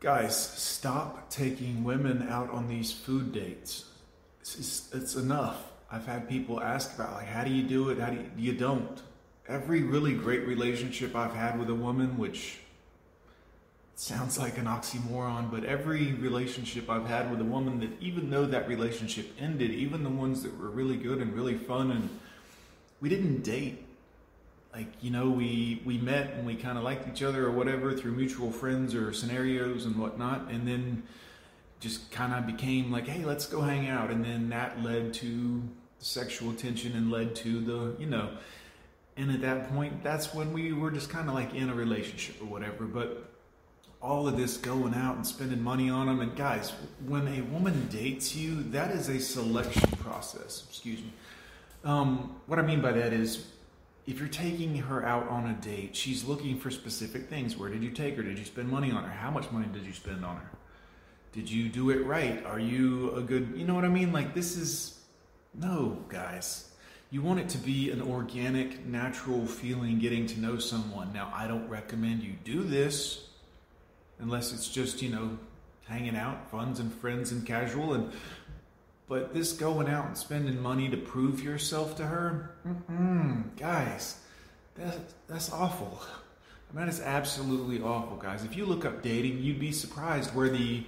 Guys, stop taking women out on these food dates. It's, just, it's enough. I've had people ask about like, how do you do it? How do you, you don't? Every really great relationship I've had with a woman, which sounds like an oxymoron, but every relationship I've had with a woman that even though that relationship ended, even the ones that were really good and really fun and we didn't date like you know we we met and we kind of liked each other or whatever through mutual friends or scenarios and whatnot and then just kind of became like hey let's go hang out. And then that led to sexual tension and led to the you know and at that point that's when we were just kind of like in a relationship or whatever but all of this going out and spending money on them and guys when a woman dates you that is a selection process excuse me. Um, what i mean by that is if you're taking her out on a date, she's looking for specific things. Where did you take her? Did you spend money on her? How much money did you spend on her? Did you do it right? Are you a good, you know what I mean? Like, this is, no, guys. You want it to be an organic, natural feeling getting to know someone. Now, I don't recommend you do this unless it's just, you know, hanging out, funds and friends and casual. And but this going out and spending money to prove yourself to her, mm-hmm. guys, that, that's awful. I mean, that is absolutely awful, guys. If you look up dating, you'd be surprised where the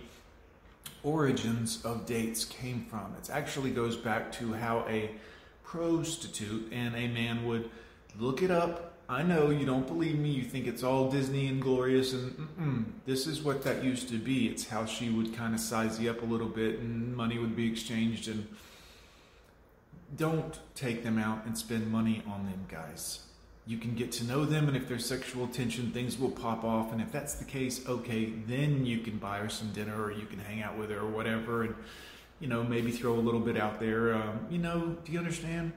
origins of dates came from. It actually goes back to how a prostitute and a man would look it up I know you don't believe me. You think it's all Disney and glorious, and this is what that used to be. It's how she would kind of size you up a little bit, and money would be exchanged. And don't take them out and spend money on them, guys. You can get to know them, and if there's sexual tension, things will pop off. And if that's the case, okay, then you can buy her some dinner, or you can hang out with her, or whatever, and you know maybe throw a little bit out there. Um, you know, do you understand?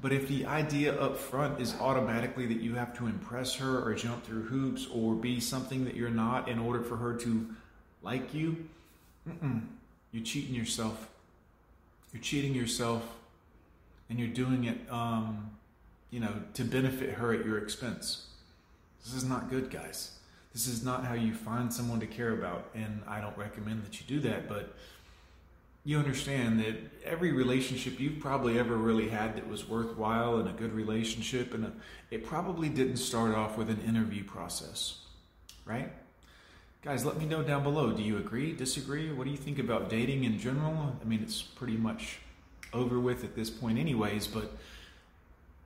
But if the idea up front is automatically that you have to impress her or jump through hoops or be something that you're not in order for her to like you, you're cheating yourself. You're cheating yourself and you're doing it, um, you know, to benefit her at your expense. This is not good, guys. This is not how you find someone to care about. And I don't recommend that you do that, but you understand that every relationship you've probably ever really had that was worthwhile and a good relationship, and a, it probably didn't start off with an interview process, right? Guys, let me know down below. Do you agree, disagree? What do you think about dating in general? I mean, it's pretty much over with at this point, anyways, but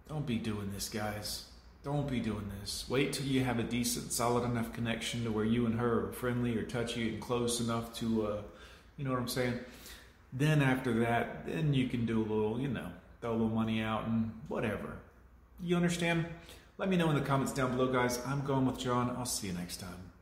don't be doing this, guys. Don't be doing this. Wait till you have a decent, solid enough connection to where you and her are friendly or touchy and close enough to, uh, you know what I'm saying? Then after that, then you can do a little, you know, throw a little money out and whatever. You understand? Let me know in the comments down below, guys. I'm going with John. I'll see you next time.